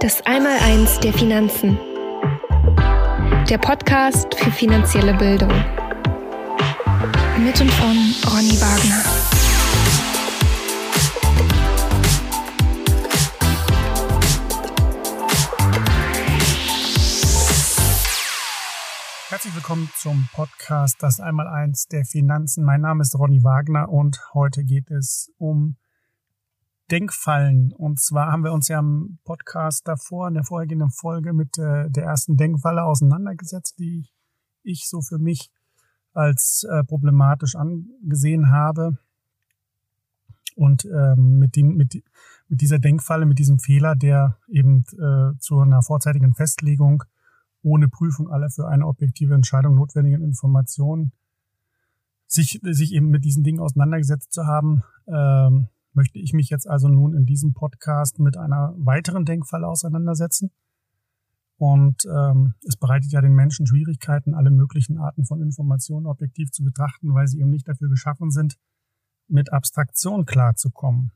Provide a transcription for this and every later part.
Das Einmaleins der Finanzen. Der Podcast für finanzielle Bildung. Mit und von Ronny Wagner. Herzlich willkommen zum Podcast Das Einmaleins der Finanzen. Mein Name ist Ronny Wagner und heute geht es um Denkfallen. Und zwar haben wir uns ja im Podcast davor, in der vorhergehenden Folge mit äh, der ersten Denkfalle auseinandergesetzt, die ich so für mich als äh, problematisch angesehen habe. Und ähm, mit, dem, mit, mit dieser Denkfalle, mit diesem Fehler, der eben äh, zu einer vorzeitigen Festlegung ohne Prüfung aller für eine objektive Entscheidung notwendigen Informationen, sich, sich eben mit diesen Dingen auseinandergesetzt zu haben, ähm, möchte ich mich jetzt also nun in diesem Podcast mit einer weiteren Denkfalle auseinandersetzen. Und ähm, es bereitet ja den Menschen Schwierigkeiten, alle möglichen Arten von Informationen objektiv zu betrachten, weil sie eben nicht dafür geschaffen sind, mit Abstraktion klarzukommen.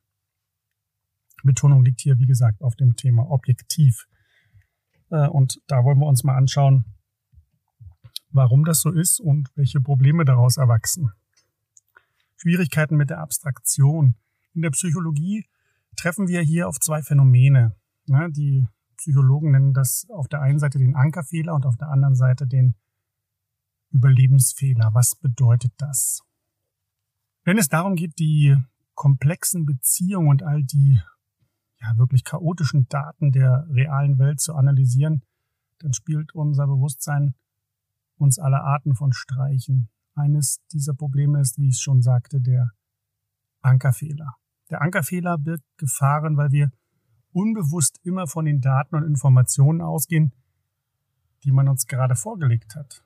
Betonung liegt hier, wie gesagt, auf dem Thema objektiv. Äh, und da wollen wir uns mal anschauen, warum das so ist und welche Probleme daraus erwachsen. Schwierigkeiten mit der Abstraktion in der Psychologie treffen wir hier auf zwei Phänomene. Ne? Die Psychologen nennen das auf der einen Seite den Ankerfehler und auf der anderen Seite den Überlebensfehler. Was bedeutet das? Wenn es darum geht, die komplexen Beziehungen und all die ja, wirklich chaotischen Daten der realen Welt zu analysieren, dann spielt unser Bewusstsein uns alle Arten von Streichen. Eines dieser Probleme ist, wie ich schon sagte, der Ankerfehler. Der Ankerfehler birgt Gefahren, weil wir unbewusst immer von den Daten und Informationen ausgehen, die man uns gerade vorgelegt hat.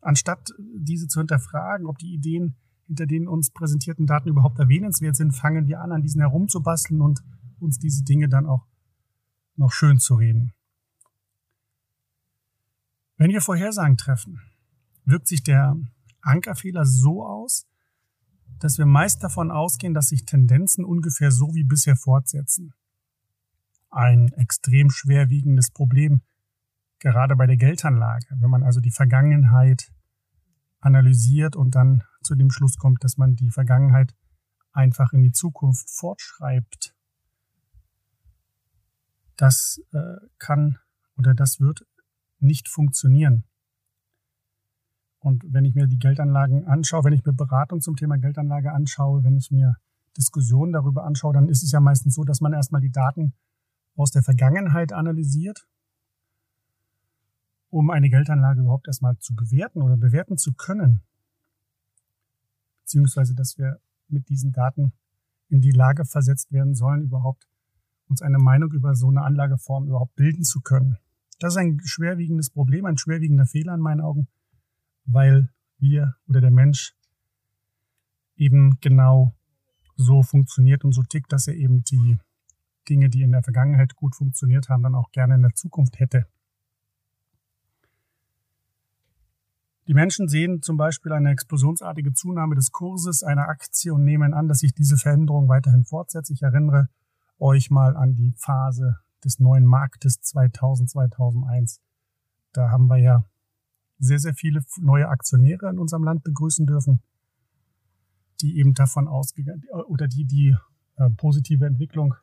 Anstatt diese zu hinterfragen, ob die Ideen hinter den uns präsentierten Daten überhaupt erwähnenswert sind, fangen wir an, an diesen herumzubasteln und uns diese Dinge dann auch noch schön zu reden. Wenn wir Vorhersagen treffen, wirkt sich der Ankerfehler so aus, dass wir meist davon ausgehen, dass sich Tendenzen ungefähr so wie bisher fortsetzen. Ein extrem schwerwiegendes Problem, gerade bei der Geldanlage, wenn man also die Vergangenheit analysiert und dann zu dem Schluss kommt, dass man die Vergangenheit einfach in die Zukunft fortschreibt. Das äh, kann oder das wird nicht funktionieren. Und wenn ich mir die Geldanlagen anschaue, wenn ich mir Beratung zum Thema Geldanlage anschaue, wenn ich mir Diskussionen darüber anschaue, dann ist es ja meistens so, dass man erstmal die Daten aus der Vergangenheit analysiert, um eine Geldanlage überhaupt erstmal zu bewerten oder bewerten zu können. Beziehungsweise, dass wir mit diesen Daten in die Lage versetzt werden sollen, überhaupt uns eine Meinung über so eine Anlageform überhaupt bilden zu können. Das ist ein schwerwiegendes Problem, ein schwerwiegender Fehler in meinen Augen weil wir oder der Mensch eben genau so funktioniert und so tickt, dass er eben die Dinge, die in der Vergangenheit gut funktioniert haben, dann auch gerne in der Zukunft hätte. Die Menschen sehen zum Beispiel eine explosionsartige Zunahme des Kurses einer Aktie und nehmen an, dass sich diese Veränderung weiterhin fortsetzt. Ich erinnere euch mal an die Phase des neuen Marktes 2000, 2001. Da haben wir ja sehr, sehr viele neue Aktionäre in unserem Land begrüßen dürfen, die eben davon ausgegangen oder die die äh, positive Entwicklung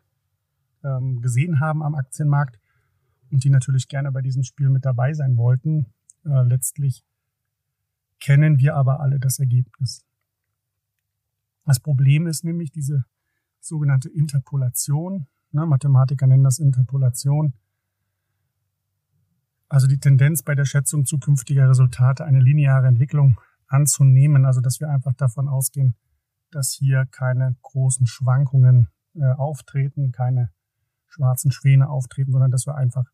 ähm, gesehen haben am Aktienmarkt und die natürlich gerne bei diesem Spiel mit dabei sein wollten. Äh, letztlich kennen wir aber alle das Ergebnis. Das Problem ist nämlich diese sogenannte Interpolation. Ne, Mathematiker nennen das Interpolation also die Tendenz bei der Schätzung zukünftiger Resultate eine lineare Entwicklung anzunehmen, also dass wir einfach davon ausgehen, dass hier keine großen Schwankungen äh, auftreten, keine schwarzen Schwäne auftreten, sondern dass wir einfach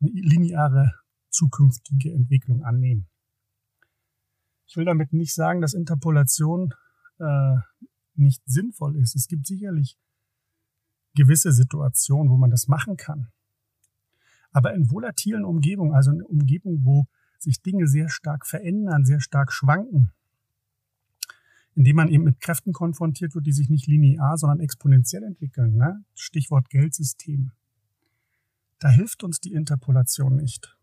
eine lineare zukünftige Entwicklung annehmen. Ich will damit nicht sagen, dass Interpolation äh, nicht sinnvoll ist. Es gibt sicherlich gewisse Situationen, wo man das machen kann. Aber in volatilen Umgebungen, also in Umgebungen, wo sich Dinge sehr stark verändern, sehr stark schwanken, indem man eben mit Kräften konfrontiert wird, die sich nicht linear, sondern exponentiell entwickeln. Ne? Stichwort Geldsystem. Da hilft uns die Interpolation nicht.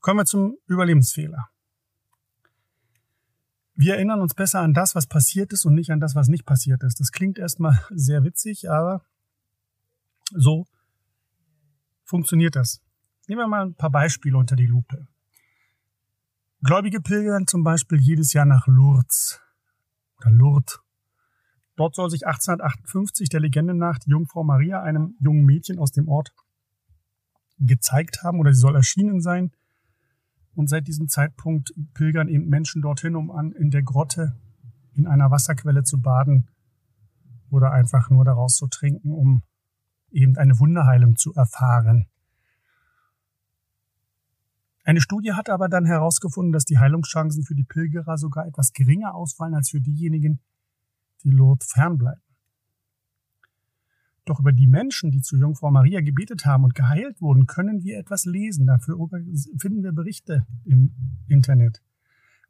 Kommen wir zum Überlebensfehler. Wir erinnern uns besser an das, was passiert ist und nicht an das, was nicht passiert ist. Das klingt erstmal sehr witzig, aber so funktioniert das. Nehmen wir mal ein paar Beispiele unter die Lupe. Gläubige pilgern zum Beispiel jedes Jahr nach Lourdes oder Lourdes. Dort soll sich 1858 der Legende nach die Jungfrau Maria einem jungen Mädchen aus dem Ort gezeigt haben oder sie soll erschienen sein. Und seit diesem Zeitpunkt pilgern eben Menschen dorthin, um an in der Grotte in einer Wasserquelle zu baden oder einfach nur daraus zu trinken, um eben eine Wunderheilung zu erfahren. Eine Studie hat aber dann herausgefunden, dass die Heilungschancen für die Pilgerer sogar etwas geringer ausfallen als für diejenigen, die Lourdes fernbleiben. Doch über die Menschen, die zu Jungfrau Maria gebetet haben und geheilt wurden, können wir etwas lesen. Dafür finden wir Berichte im Internet.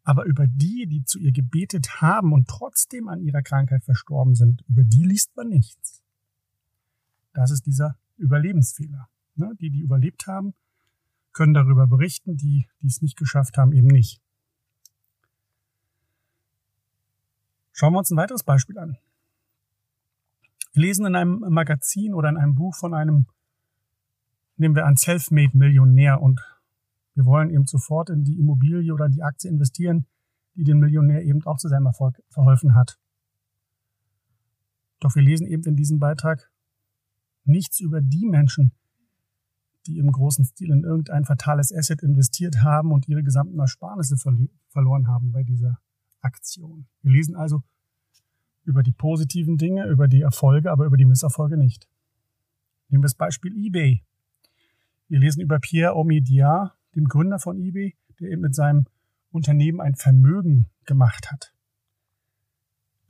Aber über die, die zu ihr gebetet haben und trotzdem an ihrer Krankheit verstorben sind, über die liest man nichts. Das ist dieser Überlebensfehler. Ne? Die, die überlebt haben, können darüber berichten, die, die es nicht geschafft haben, eben nicht. Schauen wir uns ein weiteres Beispiel an. Wir lesen in einem Magazin oder in einem Buch von einem, nehmen wir an, Selfmade-Millionär und wir wollen eben sofort in die Immobilie oder die Aktie investieren, die den Millionär eben auch zu seinem Erfolg verholfen hat. Doch wir lesen eben in diesem Beitrag nichts über die Menschen, die im großen Stil in irgendein fatales Asset investiert haben und ihre gesamten Ersparnisse verloren haben bei dieser Aktion. Wir lesen also über die positiven Dinge, über die Erfolge, aber über die Misserfolge nicht. Nehmen wir das Beispiel eBay. Wir lesen über Pierre Omidyar, dem Gründer von eBay, der eben mit seinem Unternehmen ein Vermögen gemacht hat.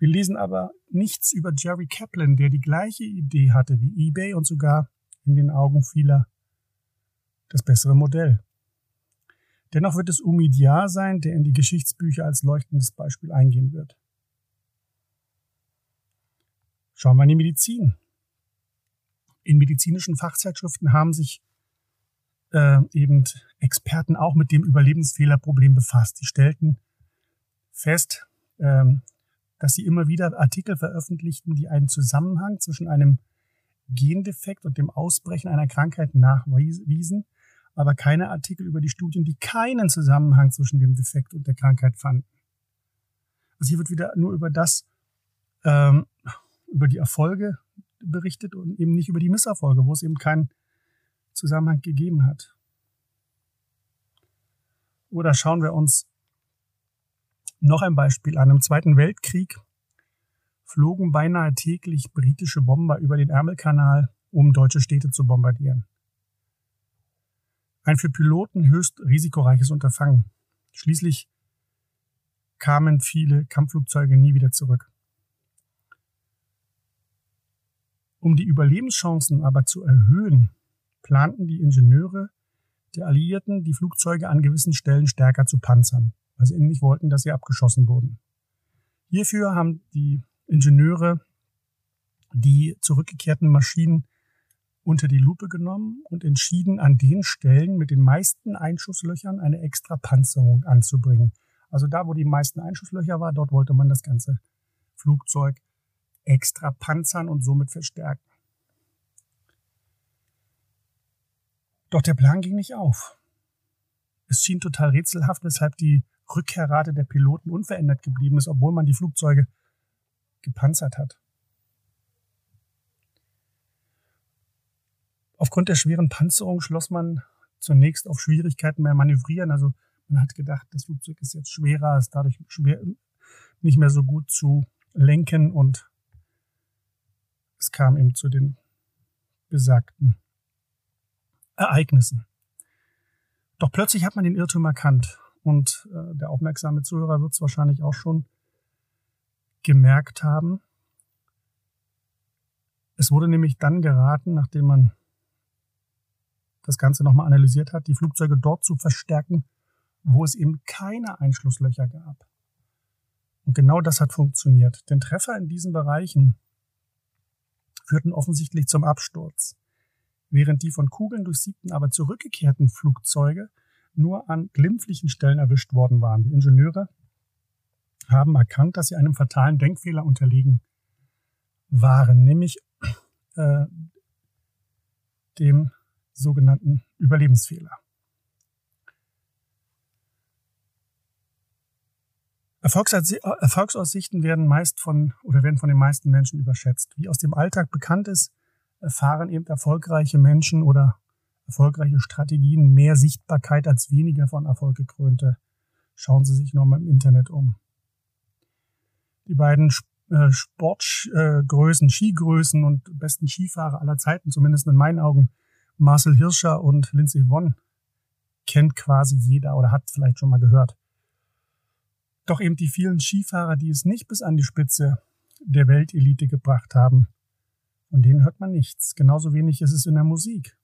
Wir lesen aber nichts über Jerry Kaplan, der die gleiche Idee hatte wie eBay und sogar in den Augen vieler das bessere Modell. Dennoch wird es Umidyar sein, der in die Geschichtsbücher als leuchtendes Beispiel eingehen wird. Schauen wir in die Medizin. In medizinischen Fachzeitschriften haben sich äh, eben Experten auch mit dem Überlebensfehlerproblem befasst. Sie stellten fest, ähm, dass sie immer wieder Artikel veröffentlichten, die einen Zusammenhang zwischen einem Gendefekt und dem Ausbrechen einer Krankheit nachwiesen, aber keine Artikel über die Studien, die keinen Zusammenhang zwischen dem Defekt und der Krankheit fanden. Also hier wird wieder nur über das ähm, über die Erfolge berichtet und eben nicht über die Misserfolge, wo es eben keinen Zusammenhang gegeben hat. Oder schauen wir uns noch ein Beispiel an. Im Zweiten Weltkrieg flogen beinahe täglich britische Bomber über den Ärmelkanal, um deutsche Städte zu bombardieren. Ein für Piloten höchst risikoreiches Unterfangen. Schließlich kamen viele Kampfflugzeuge nie wieder zurück. Um die Überlebenschancen aber zu erhöhen, planten die Ingenieure der Alliierten, die Flugzeuge an gewissen Stellen stärker zu panzern, weil sie eben nicht wollten, dass sie abgeschossen wurden. Hierfür haben die Ingenieure die zurückgekehrten Maschinen unter die Lupe genommen und entschieden, an den Stellen mit den meisten Einschusslöchern eine extra Panzerung anzubringen. Also da, wo die meisten Einschusslöcher war, dort wollte man das ganze Flugzeug extra panzern und somit verstärken. Doch der Plan ging nicht auf. Es schien total rätselhaft, weshalb die Rückkehrrate der Piloten unverändert geblieben ist, obwohl man die Flugzeuge gepanzert hat. Aufgrund der schweren Panzerung schloss man zunächst auf Schwierigkeiten beim Manövrieren. Also man hat gedacht, das Flugzeug ist jetzt schwerer, ist dadurch schwer, nicht mehr so gut zu lenken und es kam eben zu den besagten Ereignissen. Doch plötzlich hat man den Irrtum erkannt und äh, der aufmerksame Zuhörer wird es wahrscheinlich auch schon gemerkt haben. Es wurde nämlich dann geraten, nachdem man das Ganze nochmal analysiert hat, die Flugzeuge dort zu verstärken, wo es eben keine Einschlusslöcher gab. Und genau das hat funktioniert. Denn Treffer in diesen Bereichen führten offensichtlich zum Absturz, während die von Kugeln durchsiebten, aber zurückgekehrten Flugzeuge nur an glimpflichen Stellen erwischt worden waren. Die Ingenieure haben erkannt, dass sie einem fatalen Denkfehler unterlegen waren, nämlich äh, dem sogenannten Überlebensfehler. Erfolgsaussichten werden meist von oder werden von den meisten Menschen überschätzt. Wie aus dem Alltag bekannt ist, erfahren eben erfolgreiche Menschen oder erfolgreiche Strategien mehr Sichtbarkeit als weniger von Erfolg gekrönte. Schauen Sie sich nochmal im Internet um. Die beiden äh, Sportgrößen, Skigrößen und besten Skifahrer aller Zeiten, zumindest in meinen Augen, Marcel Hirscher und Lindsey Vonn, kennt quasi jeder oder hat vielleicht schon mal gehört. Doch eben die vielen Skifahrer, die es nicht bis an die Spitze der Weltelite gebracht haben, von denen hört man nichts. Genauso wenig ist es in der Musik.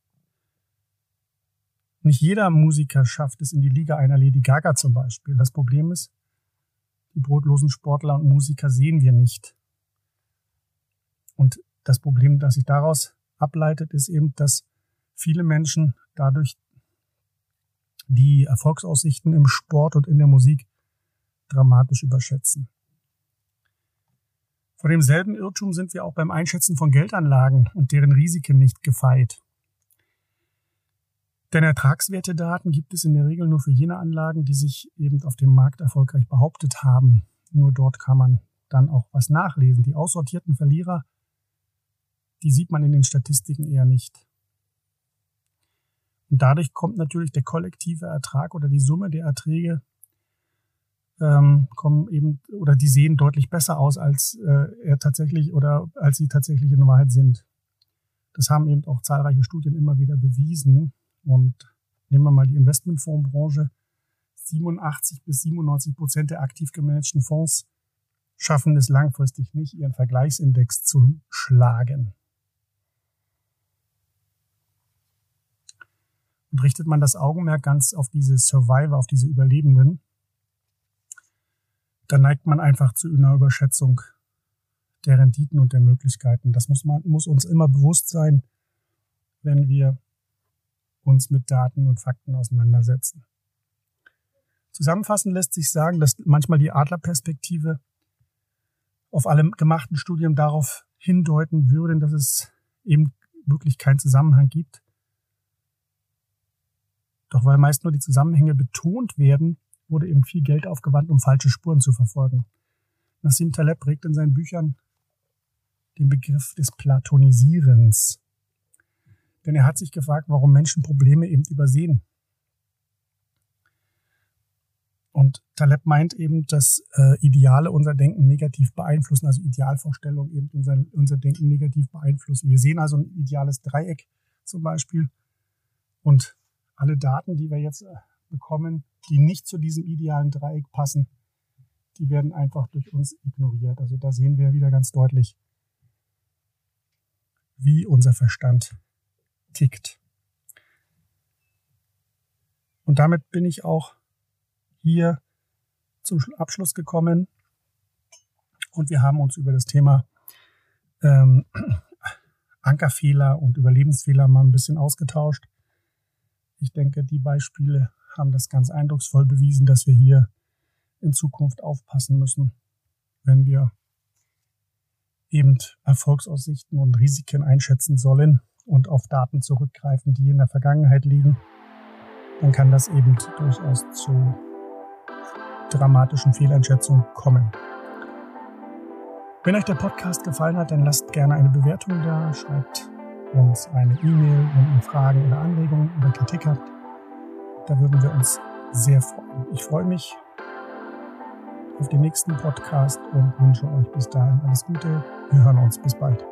Nicht jeder Musiker schafft es in die Liga einer Lady Gaga zum Beispiel. Das Problem ist, die brotlosen Sportler und Musiker sehen wir nicht. Und das Problem, das sich daraus ableitet, ist eben, dass viele Menschen dadurch die Erfolgsaussichten im Sport und in der Musik dramatisch überschätzen. Vor demselben Irrtum sind wir auch beim Einschätzen von Geldanlagen und deren Risiken nicht gefeit. Denn Ertragswertedaten gibt es in der Regel nur für jene Anlagen, die sich eben auf dem Markt erfolgreich behauptet haben. Nur dort kann man dann auch was nachlesen. Die aussortierten Verlierer, die sieht man in den Statistiken eher nicht. Und dadurch kommt natürlich der kollektive Ertrag oder die Summe der Erträge ähm, kommen eben oder die sehen deutlich besser aus, als äh, er tatsächlich oder als sie tatsächlich in Wahrheit sind. Das haben eben auch zahlreiche Studien immer wieder bewiesen. Und nehmen wir mal die Investmentfondsbranche. 87 bis 97 Prozent der aktiv gemanagten Fonds schaffen es langfristig nicht, ihren Vergleichsindex zu schlagen. Und richtet man das Augenmerk ganz auf diese Survivor, auf diese Überlebenden, dann neigt man einfach zu einer Überschätzung der Renditen und der Möglichkeiten. Das muss man, muss uns immer bewusst sein, wenn wir uns mit Daten und Fakten auseinandersetzen. Zusammenfassend lässt sich sagen, dass manchmal die Adlerperspektive auf alle gemachten Studien darauf hindeuten würde, dass es eben wirklich keinen Zusammenhang gibt. Doch weil meist nur die Zusammenhänge betont werden, wurde eben viel Geld aufgewandt, um falsche Spuren zu verfolgen. Nassim Taleb prägt in seinen Büchern den Begriff des Platonisierens. Denn er hat sich gefragt, warum Menschen Probleme eben übersehen. Und Taleb meint eben, dass äh, Ideale unser Denken negativ beeinflussen, also Idealvorstellungen eben unser, unser Denken negativ beeinflussen. Wir sehen also ein ideales Dreieck zum Beispiel und alle Daten, die wir jetzt äh, bekommen, die nicht zu diesem idealen Dreieck passen, die werden einfach durch uns ignoriert. Also da sehen wir wieder ganz deutlich, wie unser Verstand tickt. Und damit bin ich auch hier zum Abschluss gekommen und wir haben uns über das Thema ähm, Ankerfehler und Überlebensfehler mal ein bisschen ausgetauscht. Ich denke, die Beispiele haben das ganz eindrucksvoll bewiesen, dass wir hier in Zukunft aufpassen müssen, wenn wir eben Erfolgsaussichten und Risiken einschätzen sollen und auf Daten zurückgreifen, die in der Vergangenheit liegen, dann kann das eben durchaus zu dramatischen Fehleinschätzungen kommen. Wenn euch der Podcast gefallen hat, dann lasst gerne eine Bewertung da, schreibt uns eine E-Mail, wenn ihr Fragen oder Anregungen oder Kritik habt. Da würden wir uns sehr freuen. Ich freue mich auf den nächsten Podcast und wünsche euch bis dahin alles Gute. Wir hören uns. Bis bald.